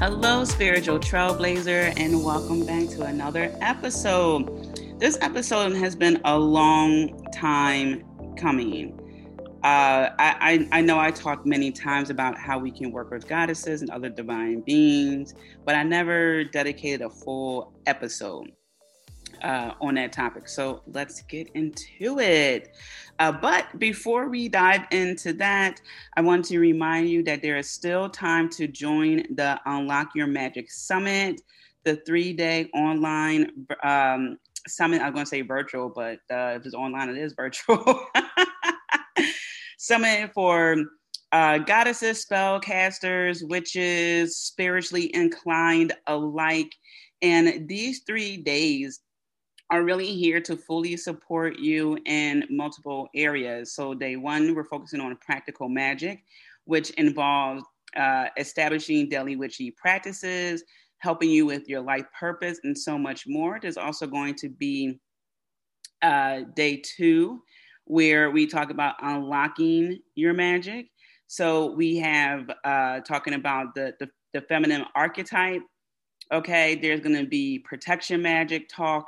Hello, spiritual trailblazer, and welcome back to another episode. This episode has been a long time coming. Uh, I, I, know I talked many times about how we can work with goddesses and other divine beings, but I never dedicated a full episode uh, on that topic. So let's get into it. Uh, but before we dive into that, I want to remind you that there is still time to join the Unlock Your Magic Summit, the three day online um, summit. I'm going to say virtual, but uh, if it's online, it is virtual. summit for uh, goddesses, spellcasters, witches, spiritually inclined alike. And these three days are really here to fully support you in multiple areas. So, day one, we're focusing on practical magic, which involves uh, establishing daily witchy practices, helping you with your life purpose, and so much more. There's also going to be uh, day two, where we talk about unlocking your magic. So, we have uh, talking about the, the, the feminine archetype. Okay, there's going to be protection magic talk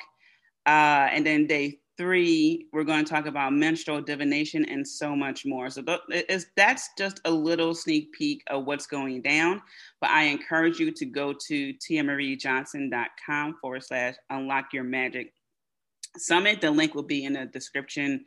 uh, and then day three, we're going to talk about menstrual divination and so much more. So th- that's just a little sneak peek of what's going down. But I encourage you to go to tiamariejohnson.com forward slash unlock your magic summit. The link will be in the description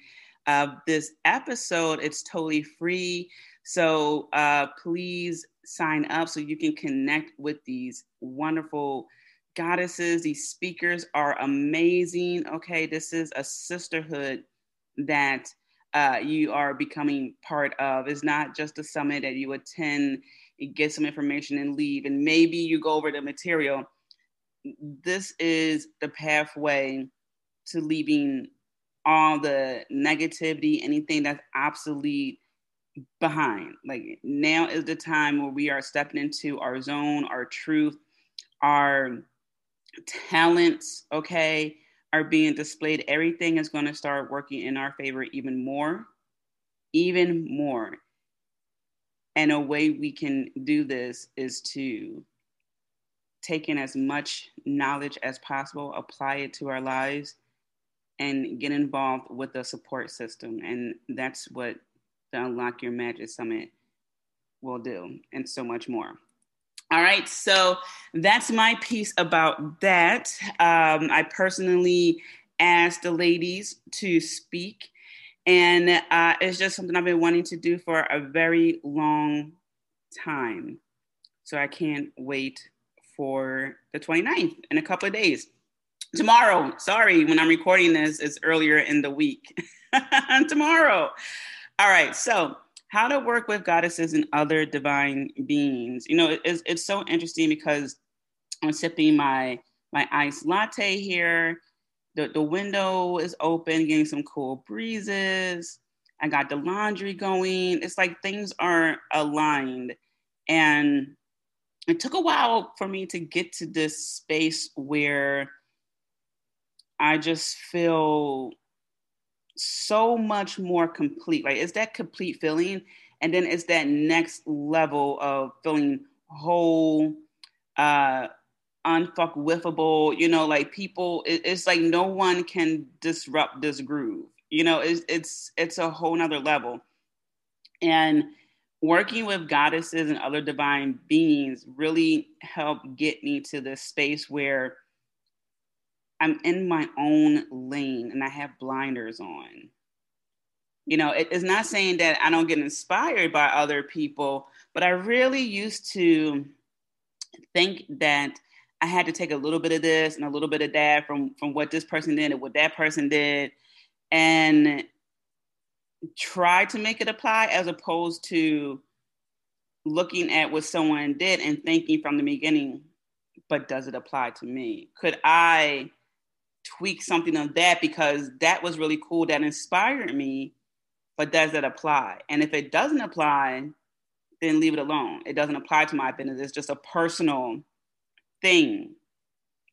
of this episode. It's totally free. So uh, please sign up so you can connect with these wonderful goddesses. These speakers are amazing. Okay, this is a sisterhood that uh, you are becoming part of. It's not just a summit that you attend, get some information and leave, and maybe you go over the material. This is the pathway to leaving all the negativity, anything that's obsolete behind. Like now is the time where we are stepping into our zone, our truth, our talents, okay, are being displayed, everything is going to start working in our favor even more, even more. And a way we can do this is to take in as much knowledge as possible, apply it to our lives, and get involved with the support system. And that's what the Unlock Your Magic Summit will do, and so much more. All right, so that's my piece about that. Um, I personally asked the ladies to speak, and uh, it's just something I've been wanting to do for a very long time. So I can't wait for the 29th in a couple of days. Tomorrow, sorry, when I'm recording this, it's earlier in the week. Tomorrow. All right, so how to work with goddesses and other divine beings. You know, it's, it's so interesting because I'm sipping my my iced latte here. The, the window is open, getting some cool breezes. I got the laundry going. It's like things are aligned. And it took a while for me to get to this space where I just feel so much more complete. Like it's that complete feeling, and then it's that next level of feeling whole, uh, unfuckwiffable. You know, like people. It, it's like no one can disrupt this groove. You know, it's it's it's a whole nother level, and working with goddesses and other divine beings really helped get me to this space where I'm in my own lane and I have blinders on. You know, it is not saying that I don't get inspired by other people, but I really used to think that I had to take a little bit of this and a little bit of that from from what this person did and what that person did, and try to make it apply as opposed to looking at what someone did and thinking from the beginning but does it apply to me? Could I tweak something of that because that was really cool, that inspired me, but does it apply? And if it doesn't apply, then leave it alone. It doesn't apply to my business. It's just a personal thing,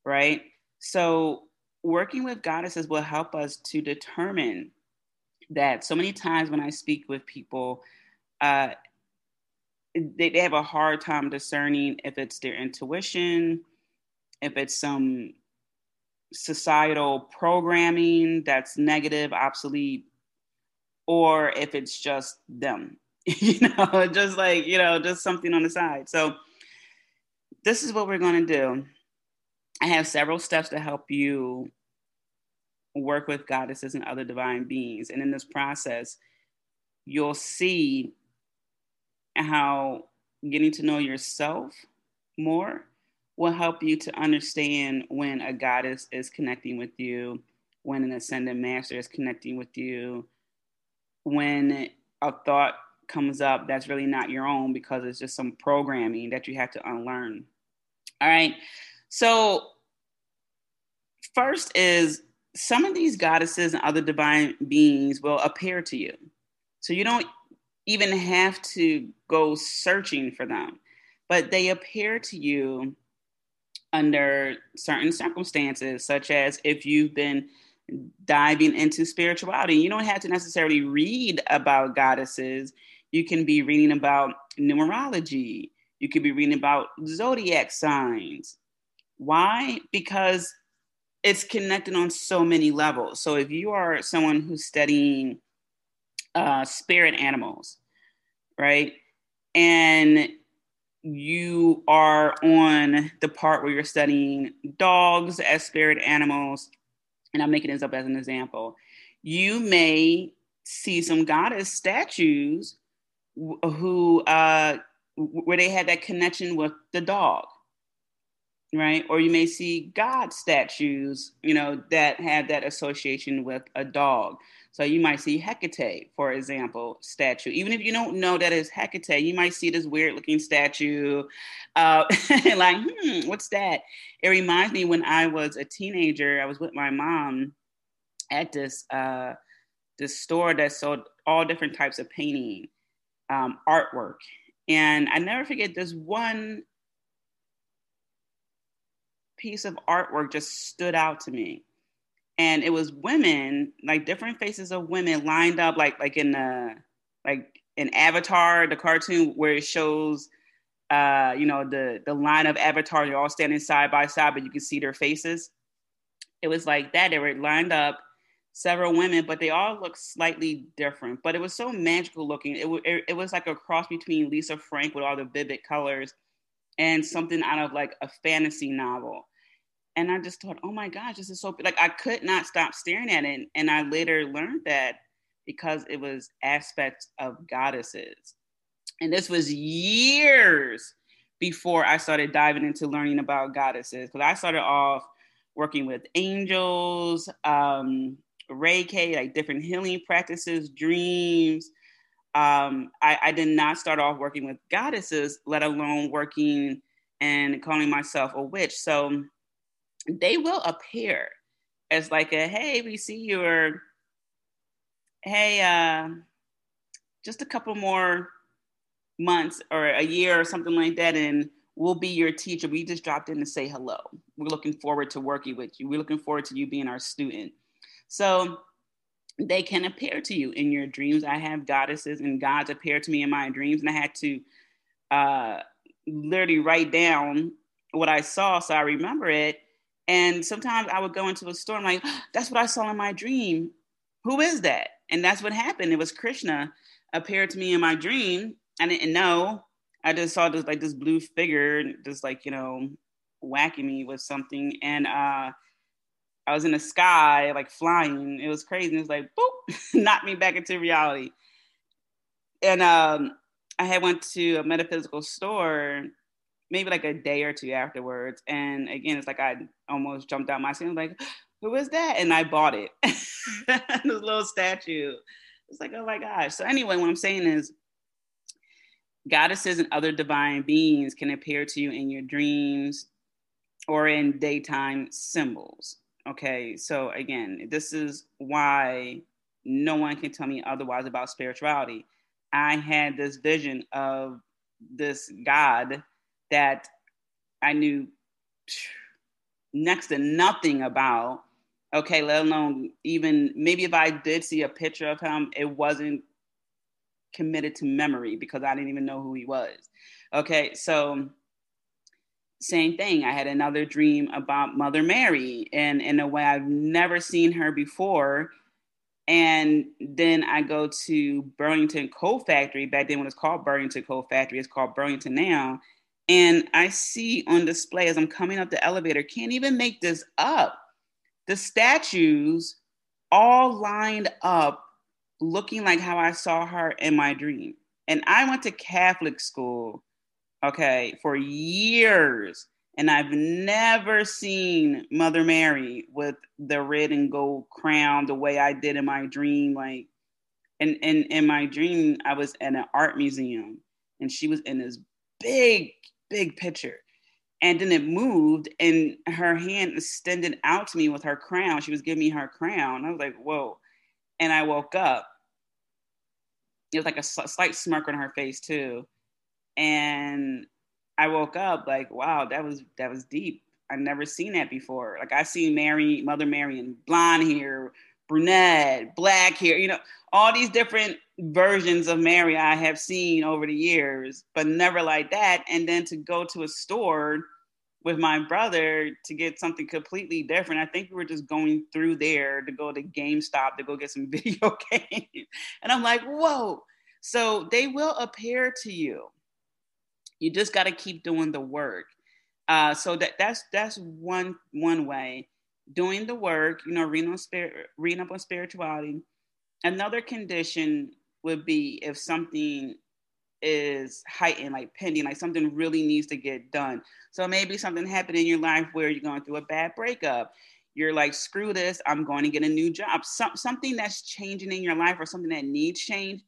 right? So working with goddesses will help us to determine that so many times when I speak with people, uh, they, they have a hard time discerning if it's their intuition, if it's some societal programming that's negative, obsolete, or if it's just them, you know, just like, you know, just something on the side. So, this is what we're going to do. I have several steps to help you work with goddesses and other divine beings. And in this process, you'll see how getting to know yourself more will help you to understand when a goddess is connecting with you, when an ascended master is connecting with you, when a thought comes up that's really not your own because it's just some programming that you have to unlearn. All right. So, first is some of these goddesses and other divine beings will appear to you. So, you don't even have to go searching for them, but they appear to you under certain circumstances, such as if you've been diving into spirituality. You don't have to necessarily read about goddesses. You can be reading about numerology. You could be reading about zodiac signs. Why? Because it's connected on so many levels. So if you are someone who's studying uh, spirit animals, right? And you are on the part where you're studying dogs as spirit animals, and I'm making this up as an example, you may see some goddess statues who uh, where they had that connection with the dog right? Or you may see God statues, you know, that have that association with a dog. So you might see Hecate, for example, statue. Even if you don't know that it's Hecate, you might see this weird looking statue, uh, like, hmm, what's that? It reminds me when I was a teenager, I was with my mom at this uh, this store that sold all different types of painting um, artwork. And I never forget this one piece of artwork just stood out to me. And it was women, like different faces of women lined up like like in the like in Avatar, the cartoon where it shows uh, you know, the the line of avatars are all standing side by side, but you can see their faces. It was like that. They were lined up, several women, but they all looked slightly different. But it was so magical looking. It, it, it was like a cross between Lisa Frank with all the vivid colors and something out of like a fantasy novel and I just thought, oh my gosh, this is so like I could not stop staring at it. And I later learned that because it was aspects of goddesses. And this was years before I started diving into learning about goddesses. Because I started off working with angels, um, Reiki, like different healing practices, dreams. Um, I, I did not start off working with goddesses, let alone working and calling myself a witch. So they will appear as like a hey, we see your hey, uh, just a couple more months or a year or something like that, and we'll be your teacher. We just dropped in to say hello. We're looking forward to working with you. We're looking forward to you being our student. So they can appear to you in your dreams. I have goddesses and gods appear to me in my dreams, and I had to uh, literally write down what I saw so I remember it and sometimes I would go into a store, I'm like, that's what I saw in my dream. Who is that? And that's what happened. It was Krishna appeared to me in my dream. I didn't know. I just saw this like this blue figure, just like, you know, whacking me with something. And uh I was in the sky, like flying. It was crazy. It was like, boop, knocked me back into reality. And um, I had went to a metaphysical store maybe like a day or two afterwards. And again, it's like I almost jumped out my seat. Like, who is that? And I bought it. this little statue. It's like, oh my gosh. So anyway, what I'm saying is goddesses and other divine beings can appear to you in your dreams, or in daytime symbols. Okay, so again, this is why no one can tell me otherwise about spirituality. I had this vision of this God that I knew next to nothing about. Okay, let alone even maybe if I did see a picture of him, it wasn't committed to memory because I didn't even know who he was. Okay, so same thing. I had another dream about Mother Mary and in a way I've never seen her before. And then I go to Burlington Coat Factory. Back then, when it's called Burlington Coat Factory, it's called Burlington now. And I see on display as I'm coming up the elevator, can't even make this up. The statues all lined up, looking like how I saw her in my dream. And I went to Catholic school, okay, for years. And I've never seen Mother Mary with the red and gold crown the way I did in my dream. Like, in, in, in my dream, I was at an art museum and she was in this big, big picture. And then it moved and her hand extended out to me with her crown. She was giving me her crown. I was like, whoa. And I woke up. It was like a slight smirk on her face, too. And I woke up like, wow, that was that was deep. I've never seen that before. Like I seen Mary, Mother Mary, in blonde hair, brunette, black hair, you know, all these different versions of Mary I have seen over the years, but never like that. And then to go to a store with my brother to get something completely different. I think we were just going through there to go to GameStop to go get some video games. And I'm like, whoa. So they will appear to you you just got to keep doing the work. Uh, so that that's that's one one way. Doing the work, you know, reading on spirit, reading up on spirituality. Another condition would be if something is heightened, like pending, like something really needs to get done. So maybe something happened in your life where you're going through a bad breakup. You're like, screw this, I'm going to get a new job. Some, something that's changing in your life or something that needs change,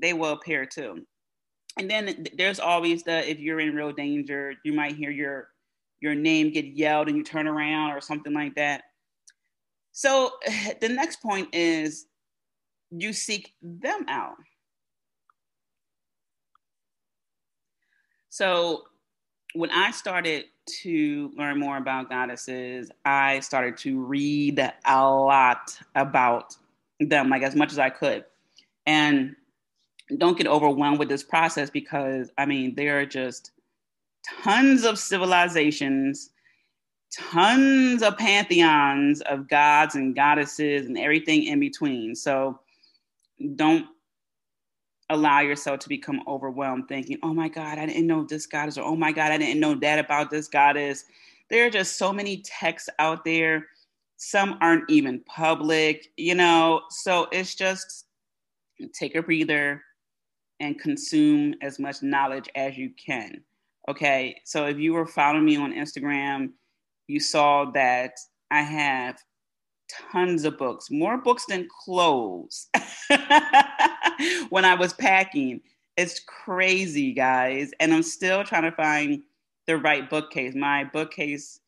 they will appear too and then there's always the if you're in real danger, you might hear your your name get yelled and you turn around or something like that. So the next point is you seek them out. So when I started to learn more about goddesses, I started to read a lot about them, like as much as I could. And don't get overwhelmed with this process because I mean there are just tons of civilizations, tons of pantheons of gods and goddesses and everything in between. So don't allow yourself to become overwhelmed thinking, oh my God, I didn't know this goddess, or oh my God, I didn't know that about this goddess. There are just so many texts out there. Some aren't even public, you know. So it's just take a breather, and consume as much knowledge as you can. Okay, so if you were following me on Instagram, you saw that I have tons of books, more books than clothes when I was packing. It's crazy, guys. And I'm still trying to find the right bookcase. My bookcase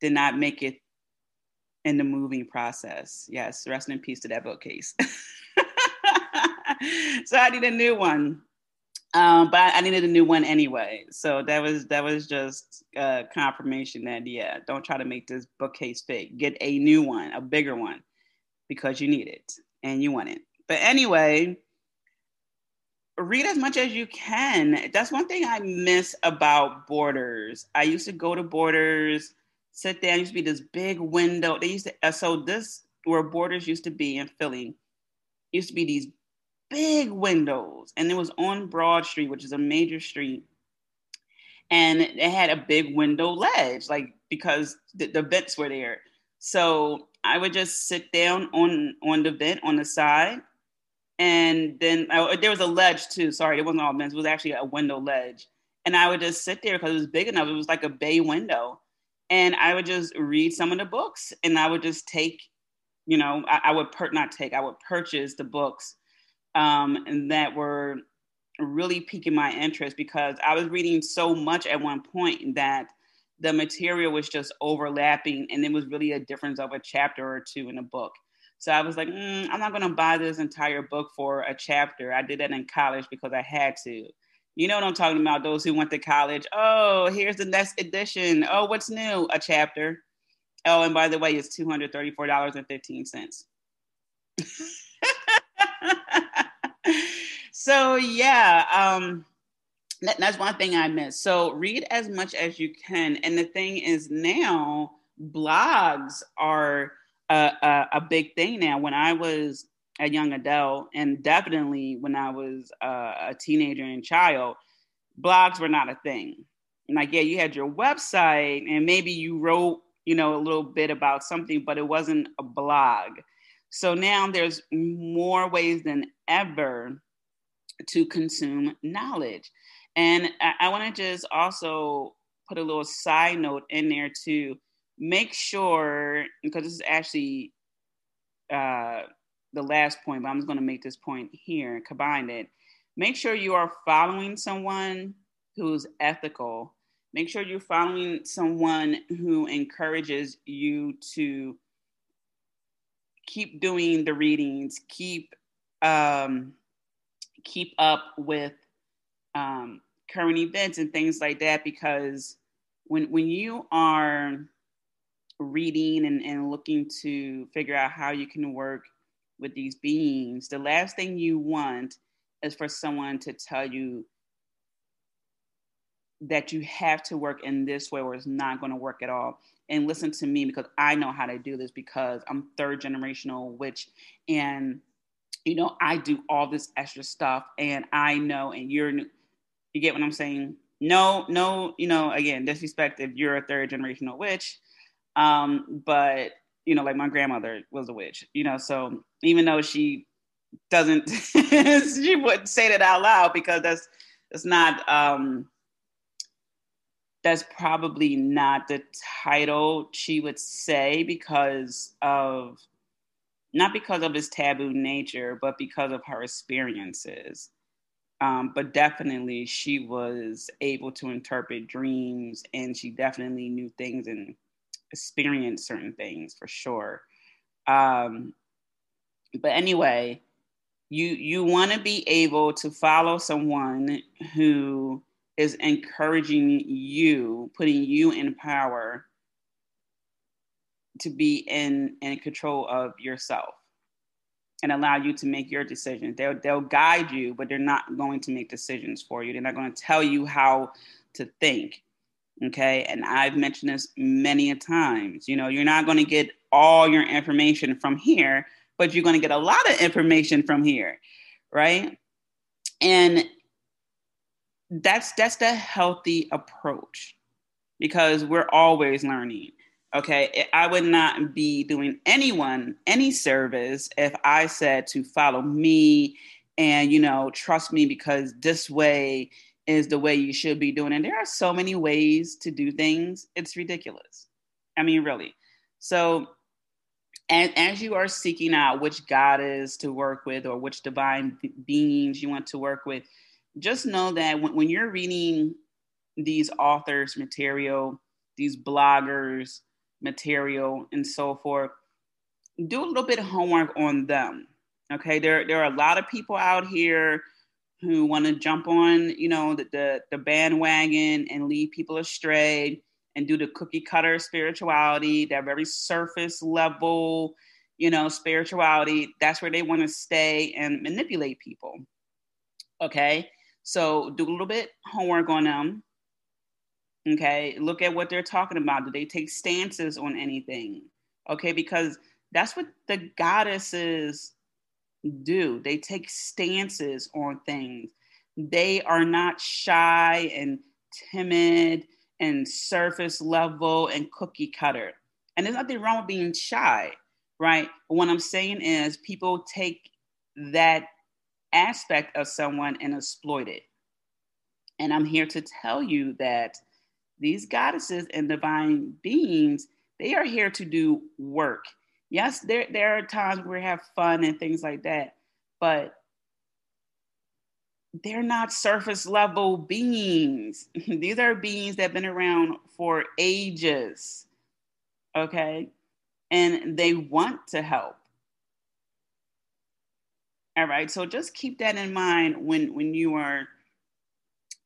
did not make it in the moving process. Yes, rest in peace to that bookcase. so I need a new one. Um, but I needed a new one anyway. So that was that was just uh, confirmation that yeah, don't try to make this bookcase fake. Get a new one, a bigger one, because you need it and you want it. But anyway, read as much as you can. That's one thing I miss about Borders. I used to go to Borders, sit there. Used to be this big window. They used to so this where Borders used to be in Philly. Used to be these big windows, and it was on Broad Street, which is a major street. And it had a big window ledge, like because the, the vents were there. So I would just sit down on on the vent on the side, and then oh, there was a ledge too. Sorry, it wasn't all vents; it was actually a window ledge. And I would just sit there because it was big enough. It was like a bay window, and I would just read some of the books, and I would just take, you know, I, I would per- not take, I would purchase the books um, and that were really piquing my interest because I was reading so much at one point that the material was just overlapping and it was really a difference of a chapter or two in a book. So I was like, mm, I'm not going to buy this entire book for a chapter. I did that in college because I had to. You know what I'm talking about? Those who went to college. Oh, here's the next edition. Oh, what's new? A chapter. Oh, and by the way, it's $234.15. so yeah, um, that, that's one thing I miss. So read as much as you can. And the thing is now blogs are a, a, a big thing now. When I was a young adult, and definitely when I was uh, a teenager and child, blogs were not a thing. Like, yeah, you had your website, and maybe you wrote, you know, a little bit about something, but it wasn't a blog. So now there's more ways than ever to consume knowledge. And I, I want to just also put a little side note in there to make sure, because this is actually uh, the last point, but I'm just going to make this point here and combine it. Make sure you are following someone who's ethical. Make sure you're following someone who encourages you to keep doing the readings, keep um, keep up with um, current events and things like that because when when you are reading and, and looking to figure out how you can work with these beings, the last thing you want is for someone to tell you that you have to work in this way or it's not going to work at all. And listen to me because I know how to do this because I'm third generational witch and you know, I do all this extra stuff and I know and you're you get what I'm saying? No, no, you know, again, disrespect if you're a third generational witch. Um, but you know, like my grandmother was a witch, you know, so even though she doesn't she wouldn't say that out loud because that's it's not um that's probably not the title she would say because of not because of its taboo nature, but because of her experiences. Um, but definitely, she was able to interpret dreams and she definitely knew things and experienced certain things for sure. Um, but anyway, you you want to be able to follow someone who is encouraging you, putting you in power to be in in control of yourself and allow you to make your decisions. They'll they'll guide you, but they're not going to make decisions for you. They're not going to tell you how to think. Okay, and I've mentioned this many a times. You know, you're not going to get all your information from here, but you're going to get a lot of information from here, right? And that's that's the healthy approach because we're always learning Okay, I would not be doing anyone any service if I said to follow me and you know trust me because this way is the way you should be doing. And there are so many ways to do things; it's ridiculous. I mean, really. So, and as you are seeking out which goddess to work with or which divine beings you want to work with, just know that when, when you're reading these authors' material, these bloggers material and so forth, do a little bit of homework on them. Okay, there there are a lot of people out here who want to jump on, you know, the, the the bandwagon and lead people astray and do the cookie cutter spirituality, that very surface level, you know, spirituality. That's where they want to stay and manipulate people. Okay, so do a little bit homework on them Okay, look at what they're talking about. Do they take stances on anything? Okay, because that's what the goddesses do. They take stances on things. They are not shy and timid and surface level and cookie cutter. And there's nothing wrong with being shy, right? But what I'm saying is people take that aspect of someone and exploit it. And I'm here to tell you that these goddesses and divine beings, they are here to do work. Yes, there, there are times where we have fun and things like that, but they're not surface level beings. These are beings that have been around for ages. Okay. And they want to help. All right. So just keep that in mind when when you are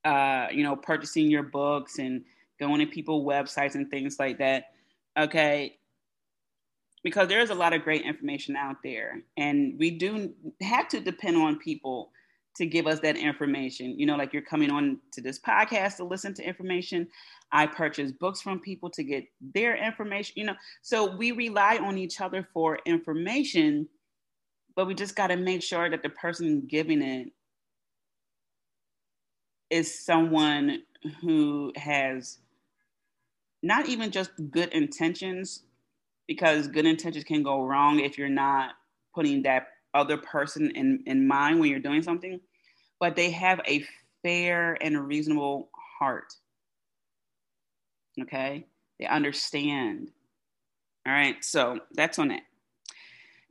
uh, you know, purchasing your books and going to people websites and things like that. Okay. Because there's a lot of great information out there. And we do have to depend on people to give us that information. You know, like you're coming on to this podcast to listen to information. I purchase books from people to get their information, you know. So we rely on each other for information, but we just got to make sure that the person giving it is someone who has not even just good intentions, because good intentions can go wrong if you're not putting that other person in, in mind when you're doing something, but they have a fair and reasonable heart. Okay? They understand. All right, so that's on that.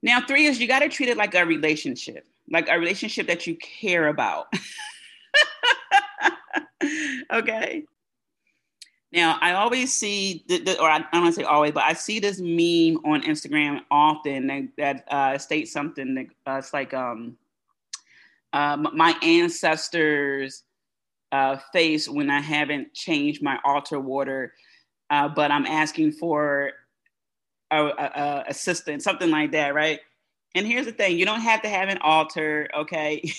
Now, three is you got to treat it like a relationship, like a relationship that you care about. okay. Now, I always see, the, the, or I, I don't want to say always, but I see this meme on Instagram often that, that uh, states something that uh, it's like, um, uh, my ancestors' uh, face when I haven't changed my altar water, uh, but I'm asking for a, a, assistant, something like that, right? And here's the thing: you don't have to have an altar, okay?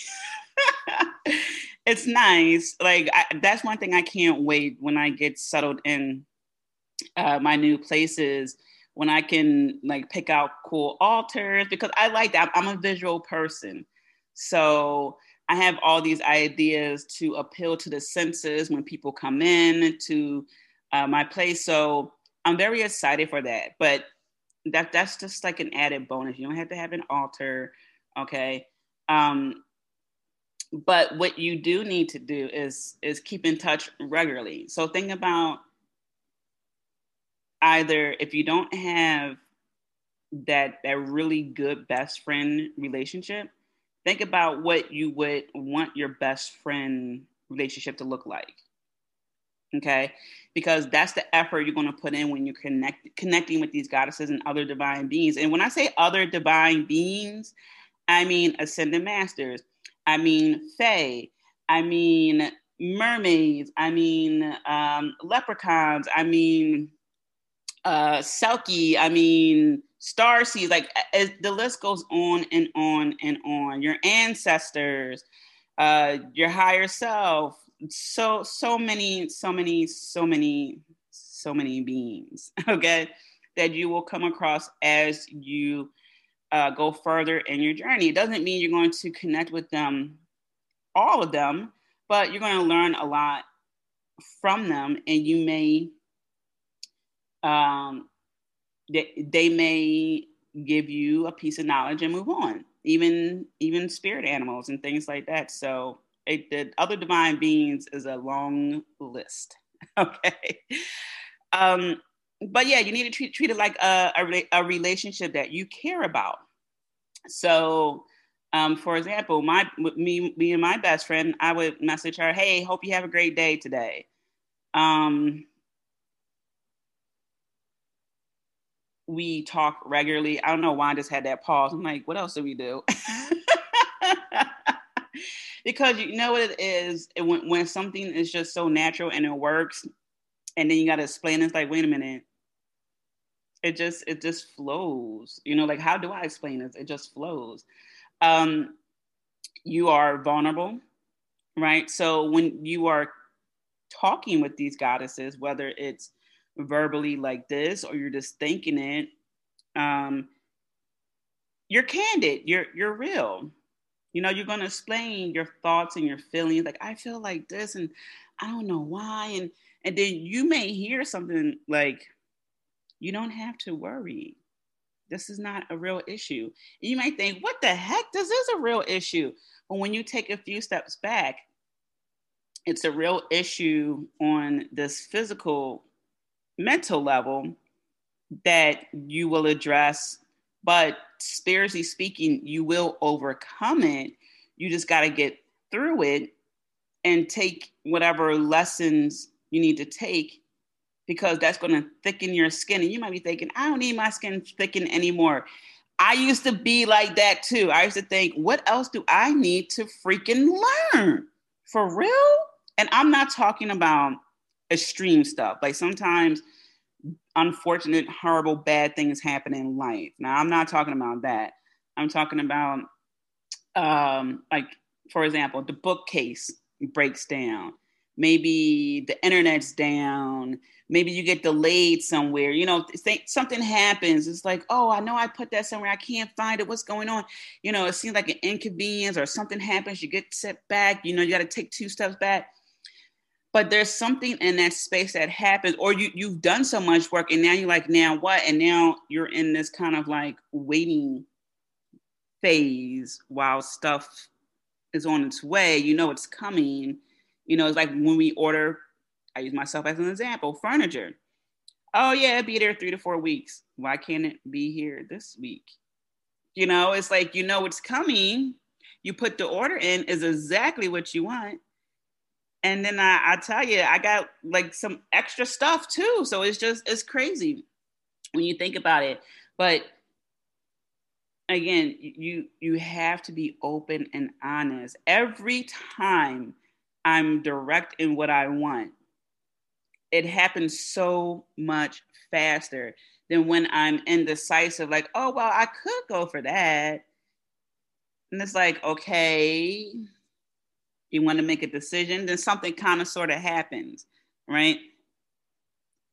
it's nice. Like I, that's one thing I can't wait when I get settled in uh, my new places. When I can like pick out cool altars because I like that. I'm a visual person, so I have all these ideas to appeal to the senses when people come in to uh, my place. So I'm very excited for that. But that that's just like an added bonus. You don't have to have an altar, okay? Um, but what you do need to do is is keep in touch regularly so think about either if you don't have that that really good best friend relationship think about what you would want your best friend relationship to look like okay because that's the effort you're going to put in when you're connect, connecting with these goddesses and other divine beings and when i say other divine beings i mean ascended masters I mean fae, I mean mermaids, I mean um, leprechauns, I mean uh, Selkie, I mean star seeds. Like as the list goes on and on and on. Your ancestors, uh, your higher self. So so many, so many, so many, so many beings. Okay, that you will come across as you uh, go further in your journey. It doesn't mean you're going to connect with them, all of them, but you're going to learn a lot from them, and you may, um, they, they may give you a piece of knowledge and move on. Even even spirit animals and things like that. So it, the other divine beings is a long list. okay. Um, but yeah, you need to treat, treat it like a, a, a relationship that you care about. So, um, for example, my me me and my best friend, I would message her, "Hey, hope you have a great day today." Um, we talk regularly. I don't know why I just had that pause. I'm like, what else do we do? because you know what it is when when something is just so natural and it works, and then you got to explain. It's like, wait a minute, it just it just flows. You know like how do i explain this? It just flows. Um you are vulnerable right? So when you are talking with these goddesses whether it's verbally like this or you're just thinking it um you're candid you're you're real you know you're going to explain your thoughts and your feelings like i feel like this and i don't know why and and then you may hear something like you don't have to worry. This is not a real issue. You might think, what the heck? This is a real issue. But when you take a few steps back, it's a real issue on this physical, mental level that you will address. But spiritually speaking, you will overcome it. You just got to get through it and take whatever lessons you need to take because that's going to thicken your skin. And you might be thinking, I don't need my skin thicken anymore. I used to be like that too. I used to think, what else do I need to freaking learn? For real? And I'm not talking about extreme stuff. Like sometimes unfortunate, horrible, bad things happen in life. Now, I'm not talking about that. I'm talking about, um, like, for example, the bookcase breaks down. Maybe the internet's down. Maybe you get delayed somewhere. You know something happens. It's like oh i know i put that somewhere. I can't find it. What's going on? You know it seems like an inconvenience or something happens. You get set back. You know you got to take two steps back but there's something in that space that happens or you you've done so much work and now you're like now what and now you're in this kind of like waiting phase while stuff is on its way you know it's coming you know it's like when we order I use myself as an example furniture. Oh, yeah, be there three to four weeks. Why can't it be here this week? You know, it's like you know it's coming. You put the order in, is exactly what you want. And then I, I tell you, I got like some extra stuff too. So it's just, it's crazy when you think about it. But again, you you have to be open and honest. Every time I'm direct in what I want, it happens so much faster than when I'm indecisive, like, oh, well, I could go for that. And it's like, okay, you want to make a decision, then something kind of sort of happens, right?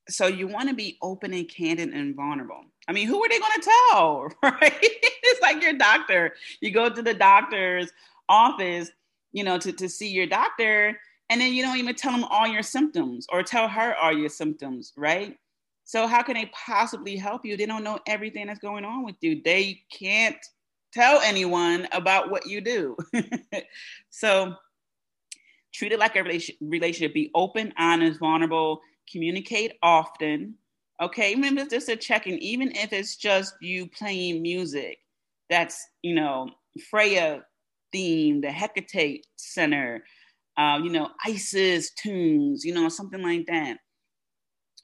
So you want to be open and candid and vulnerable. I mean, who are they going to tell, right? it's like your doctor. You go to the doctor's office, you know, to, to see your doctor, and then you don't even tell them all your symptoms or tell her all your symptoms, right? So how can they possibly help you? They don't know everything that's going on with you. They can't tell anyone about what you do. so treat it like a relationship. Be open, honest, vulnerable, communicate often. Okay, even if it's just a check-in, even if it's just you playing music that's, you know, Freya theme, the Hecate Center, uh, you know, ISIS tunes, you know, something like that.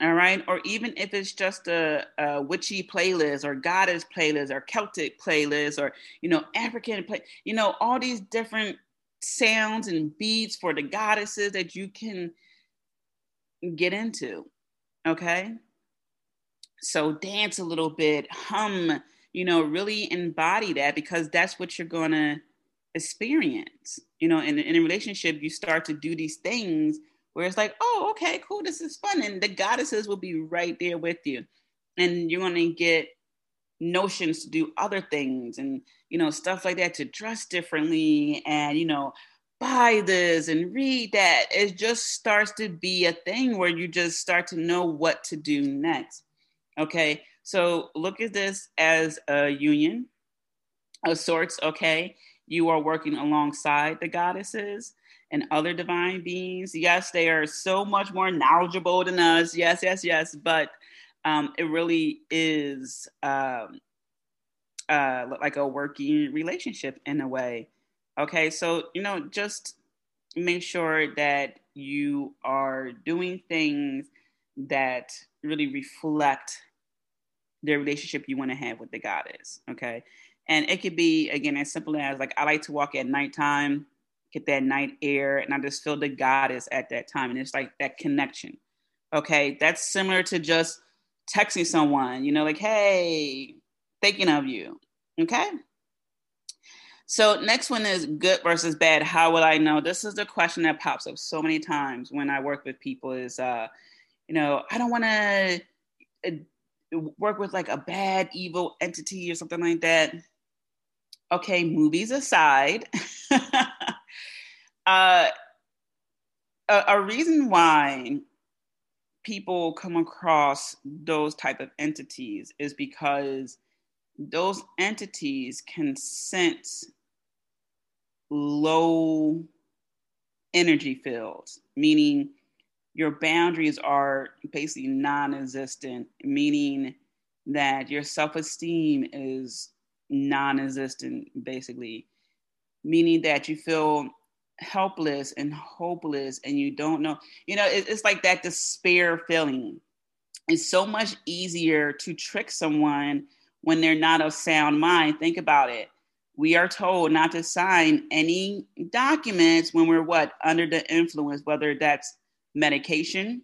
All right. Or even if it's just a, a witchy playlist or goddess playlist or Celtic playlist or, you know, African play, you know, all these different sounds and beats for the goddesses that you can get into. Okay. So dance a little bit, hum, you know, really embody that because that's what you're going to experience. You know, in, in a relationship, you start to do these things where it's like, oh, okay, cool, this is fun. And the goddesses will be right there with you. And you're going to get notions to do other things and, you know, stuff like that to dress differently and, you know, buy this and read that. It just starts to be a thing where you just start to know what to do next. Okay. So look at this as a union of sorts. Okay you are working alongside the goddesses and other divine beings. Yes, they are so much more knowledgeable than us. Yes, yes, yes. But um, it really is um, uh, like a working relationship in a way. Okay, so, you know, just make sure that you are doing things that really reflect the relationship you want to have with the goddess. Okay. And it could be, again, as simple as like I like to walk at nighttime, get that night air, and I just feel the goddess at that time. And it's like that connection. Okay. That's similar to just texting someone, you know, like, hey, thinking of you. Okay. So next one is good versus bad. How will I know? This is the question that pops up so many times when I work with people is, uh, you know, I don't want to uh, work with like a bad evil entity or something like that okay, movies aside, uh, a, a reason why people come across those type of entities is because those entities can sense low energy fields, meaning your boundaries are basically non existent, meaning that your self esteem is non existent, basically, meaning that you feel helpless and hopeless and you don't know, you know, it, it's like that despair feeling. It's so much easier to trick someone when they're not of sound mind. Think about it. We are told not to sign any documents when we're what? Under the influence, whether that's medication,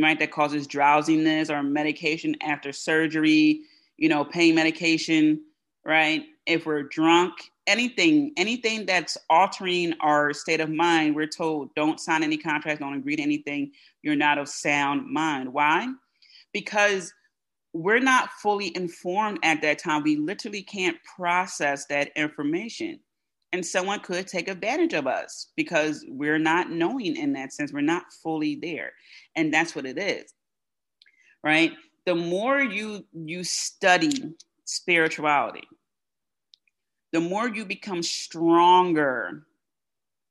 right, that causes drowsiness or medication after surgery, you know, pain medication, right? If we're drunk, anything, anything that's altering our state of mind, we're told don't sign any contracts, don't agree to anything. You're not of sound mind. Why? Because we're not fully informed at that time. We literally can't process that information. And someone could take advantage of us because we're not knowing in that sense. We're not fully there. And that's what it is. Right? The more you you study spirituality, the more you become stronger,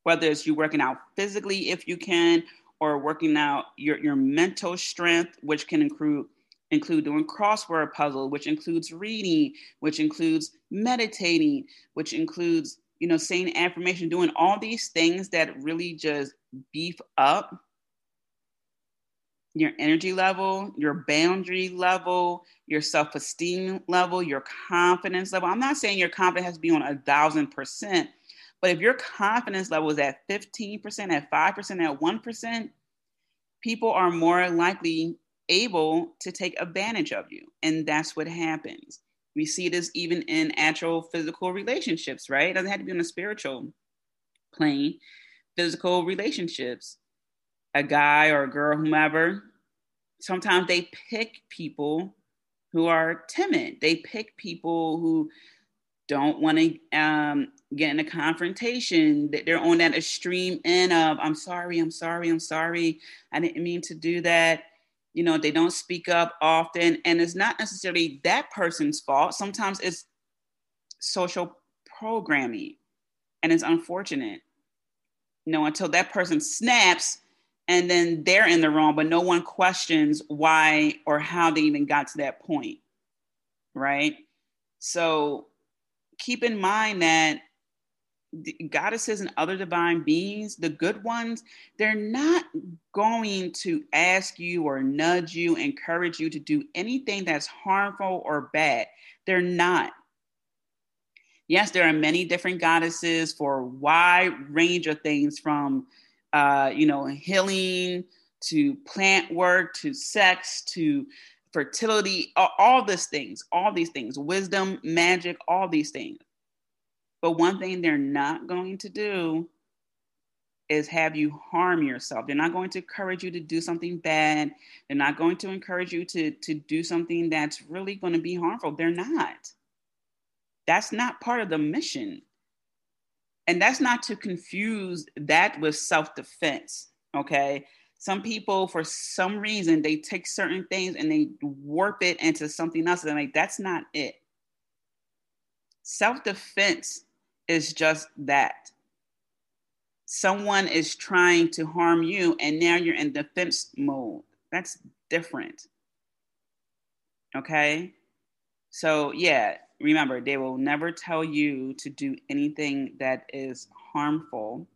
whether it's you working out physically if you can, or working out your, your mental strength, which can include include doing crossword puzzle, which includes reading, which includes meditating, which includes, you know, saying affirmation, doing all these things that really just beef up your energy level, your boundary level, your self esteem level, your confidence level. I'm not saying your confidence has to be on a thousand percent, but if your confidence level is at 15%, at 5%, at 1%, people are more likely able to take advantage of you. And that's what happens. We see this even in actual physical relationships, right? It doesn't have to be on a spiritual plane. Physical relationships a guy or a girl, whomever, sometimes they pick people who are timid. They pick people who don't want to um, get in a confrontation. That they're on that extreme end of "I'm sorry, I'm sorry, I'm sorry, I didn't mean to do that." You know, they don't speak up often, and it's not necessarily that person's fault. Sometimes it's social programming, and it's unfortunate. You know, until that person snaps, and then they're in the wrong, but no one questions why or how they even got to that point. Right. So keep in mind that goddesses and other divine beings, the good ones, they're not going to ask you or nudge you, encourage you to do anything that's harmful or bad. They're not. Yes, there are many different goddesses for a wide range of things from uh, you know, healing to plant work to sex to fertility, all, all these things, all these things, wisdom, magic, all these things. But one thing they're not going to do is have you harm yourself. They're not going to encourage you to do something bad. They're not going to encourage you to, to do something that's really going to be harmful. They're not. That's not part of the mission and that's not to confuse that with self-defense okay? Some people for some reason they take certain things and they warp it into something else and like that's not it. Self-defense is just that. Someone is trying to harm you and now you're in defense mode. That's different okay? So yeah remember, they will never tell you to do anything that is harmful.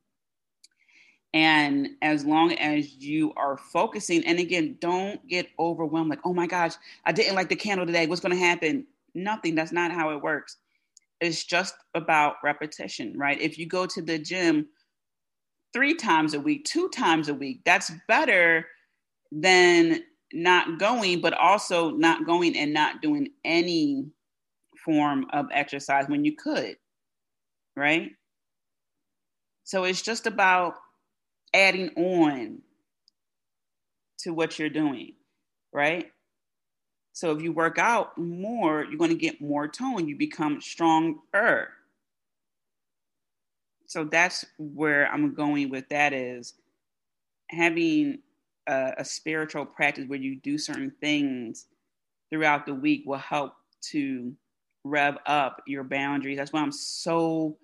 And as long as you are focusing, and again, don't get overwhelmed like, oh my gosh, I didn't like the candle today. What's going to happen? Nothing. That's not how it works. It's just about repetition, right? If you go to the gym three times a week, two times a week, that's better than not going, but also not going and not doing any form of exercise when you could, right? So it's just about adding on to what you're doing, right? So if you work out more, you're going to get more tone. You become stronger. So that's where I'm going with that is having a, a spiritual practice where you do certain things throughout the week will help to rev up your boundaries. That's why I'm so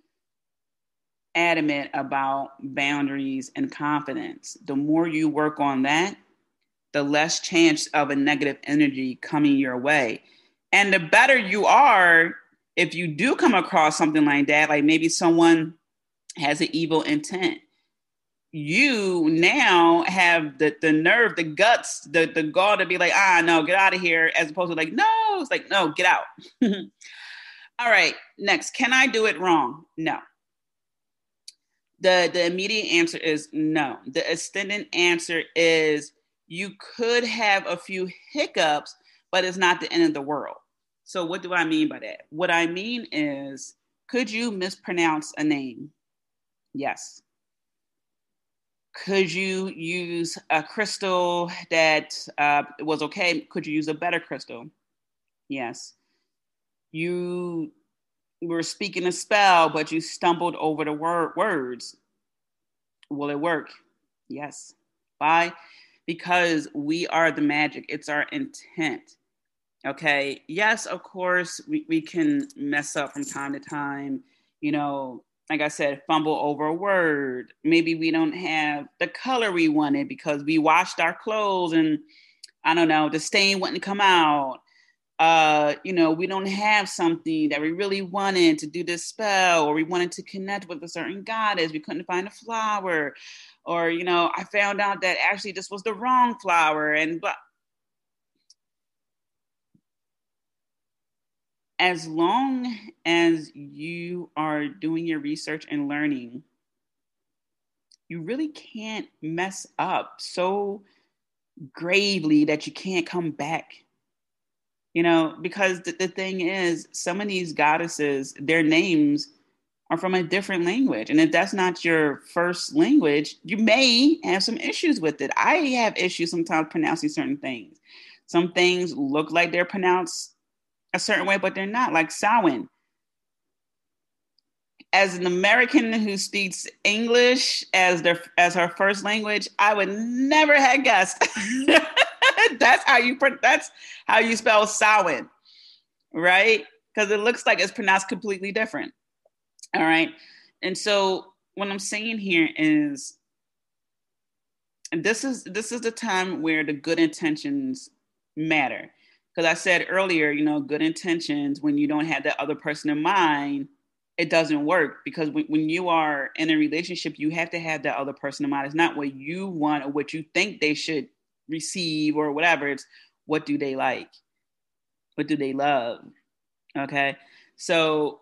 adamant about boundaries and confidence. The more you work on that, the less chance of a negative energy coming your way. And the better you are if you do come across something like that, like maybe someone has an evil intent. You now have the, the nerve, the guts, the, the gall to be like, ah, no, get out of here, as opposed to like, no, it's like, no, get out. All right, next, can I do it wrong? No. The, the immediate answer is no. The extended answer is you could have a few hiccups, but it's not the end of the world. So, what do I mean by that? What I mean is, could you mispronounce a name? Yes. Could you use a crystal that uh, was okay? Could you use a better crystal? Yes. You were speaking a spell, but you stumbled over the word, words. Will it work? Yes. Why? Because we are the magic, it's our intent. Okay. Yes, of course, we, we can mess up from time to time. You know, like I said, fumble over a word. Maybe we don't have the color we wanted because we washed our clothes and I don't know, the stain wouldn't come out. Uh, you know, we don't have something that we really wanted to do this spell, or we wanted to connect with a certain goddess. We couldn't find a flower, or you know, I found out that actually this was the wrong flower, and but as long as you are doing your research and learning, you really can't mess up so gravely that you can't come back. You know, because the, the thing is, some of these goddesses, their names are from a different language. And if that's not your first language, you may have some issues with it. I have issues sometimes pronouncing certain things. Some things look like they're pronounced a certain way, but they're not. Like Samhain. As an American who speaks English as their as her first language, I would never have guessed. that's how you that's how you spell Samhain, right? Because it looks like it's pronounced completely different. All right, and so what I'm saying here is, this is this is the time where the good intentions matter because I said earlier, you know, good intentions when you don't have that other person in mind, it doesn't work because when, when you are in a relationship, you have to have that other person in mind. It's not what you want or what you think they should receive or whatever. It's what do they like? What do they love? Okay. So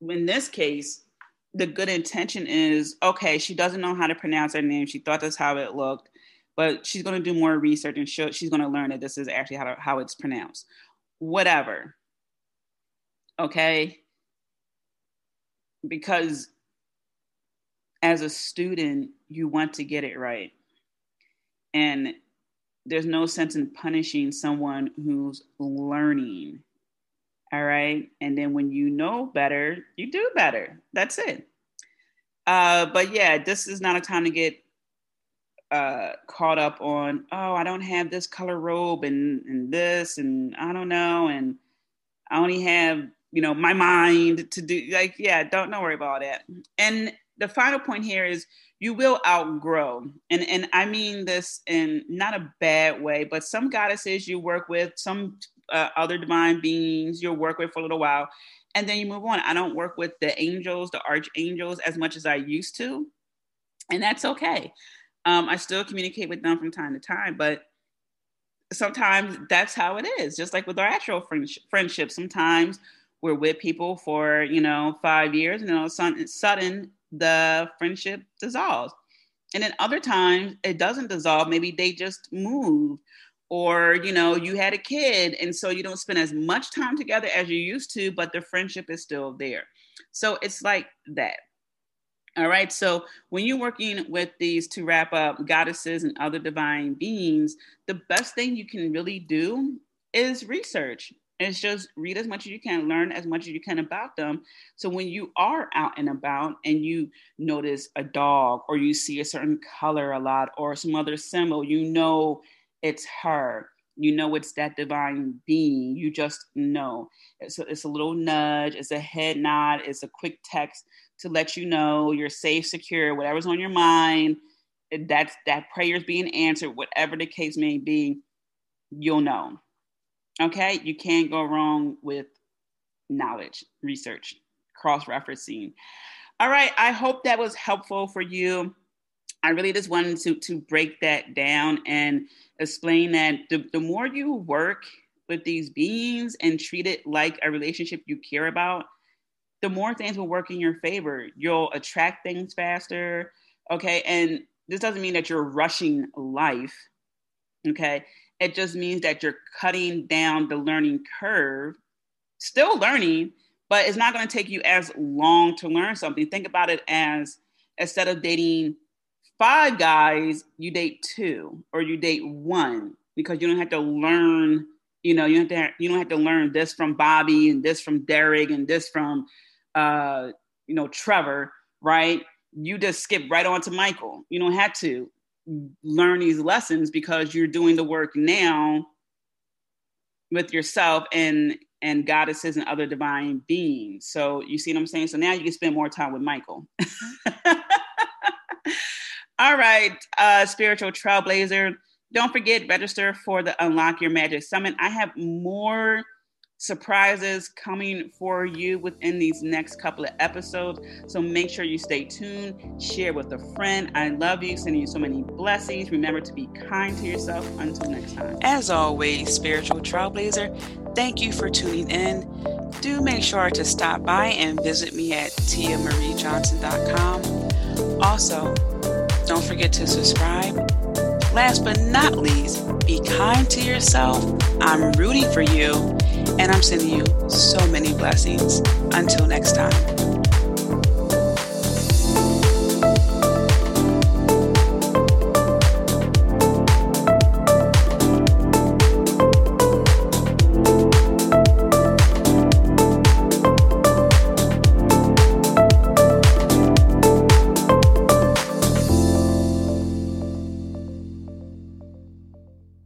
in this case, the good intention is okay, she doesn't know how to pronounce her name. She thought that's how it looked but she's going to do more research and show, she's going to learn that this is actually how, to, how it's pronounced. Whatever. Okay. Because as a student, you want to get it right. And there's no sense in punishing someone who's learning. All right. And then when you know better, you do better. That's it. Uh, but yeah, this is not a time to get uh, caught up on, oh, I don't have this color robe and, and this, and I don't know, and I only have, you know, my mind to do, like, yeah, don't, don't worry about that. And the final point here is you will outgrow. And, and I mean this in not a bad way, but some goddesses you work with, some uh, other divine beings you'll work with for a little while, and then you move on. I don't work with the angels, the archangels, as much as I used to. And that's okay. Um, I still communicate with them from time to time, but sometimes that's how it is. Just like with our actual friendship, sometimes we're with people for you know five years, and then all of a sudden, the friendship dissolves. And then other times it doesn't dissolve. Maybe they just move, or you know you had a kid, and so you don't spend as much time together as you used to, but the friendship is still there. So it's like that. All right. So when you're working with these to wrap up goddesses and other divine beings, the best thing you can really do is research. It's just read as much as you can, learn as much as you can about them. So when you are out and about and you notice a dog or you see a certain color a lot or some other symbol, you know it's her. You know it's that divine being. You just know. A, it's a little nudge, it's a head nod, it's a quick text to let you know you're safe, secure, whatever's on your mind, that's that prayer is being answered, whatever the case may be, you'll know. Okay, you can't go wrong with knowledge, research, cross referencing. All right. I hope that was helpful for you. I really just wanted to, to break that down and explain that the, the more you work with these beings and treat it like a relationship you care about, the more things will work in your favor. You'll attract things faster. Okay. And this doesn't mean that you're rushing life. Okay. It just means that you're cutting down the learning curve, still learning, but it's not going to take you as long to learn something. Think about it as instead of dating five guys, you date two or you date one because you don't have to learn. You know, you have to you don't have to learn this from Bobby and this from Derek and this from uh, you know Trevor, right? You just skip right on to Michael. You don't have to learn these lessons because you're doing the work now with yourself and and goddesses and other divine beings. So you see what I'm saying? So now you can spend more time with Michael. All right, uh, spiritual trailblazer. Don't forget, register for the Unlock Your Magic Summit. I have more surprises coming for you within these next couple of episodes. So make sure you stay tuned, share with a friend. I love you, sending you so many blessings. Remember to be kind to yourself. Until next time. As always, spiritual trailblazer, thank you for tuning in. Do make sure to stop by and visit me at tiamariejohnson.com. Also, don't forget to subscribe. Last but not least, be kind to yourself. I'm rooting for you and I'm sending you so many blessings. Until next time.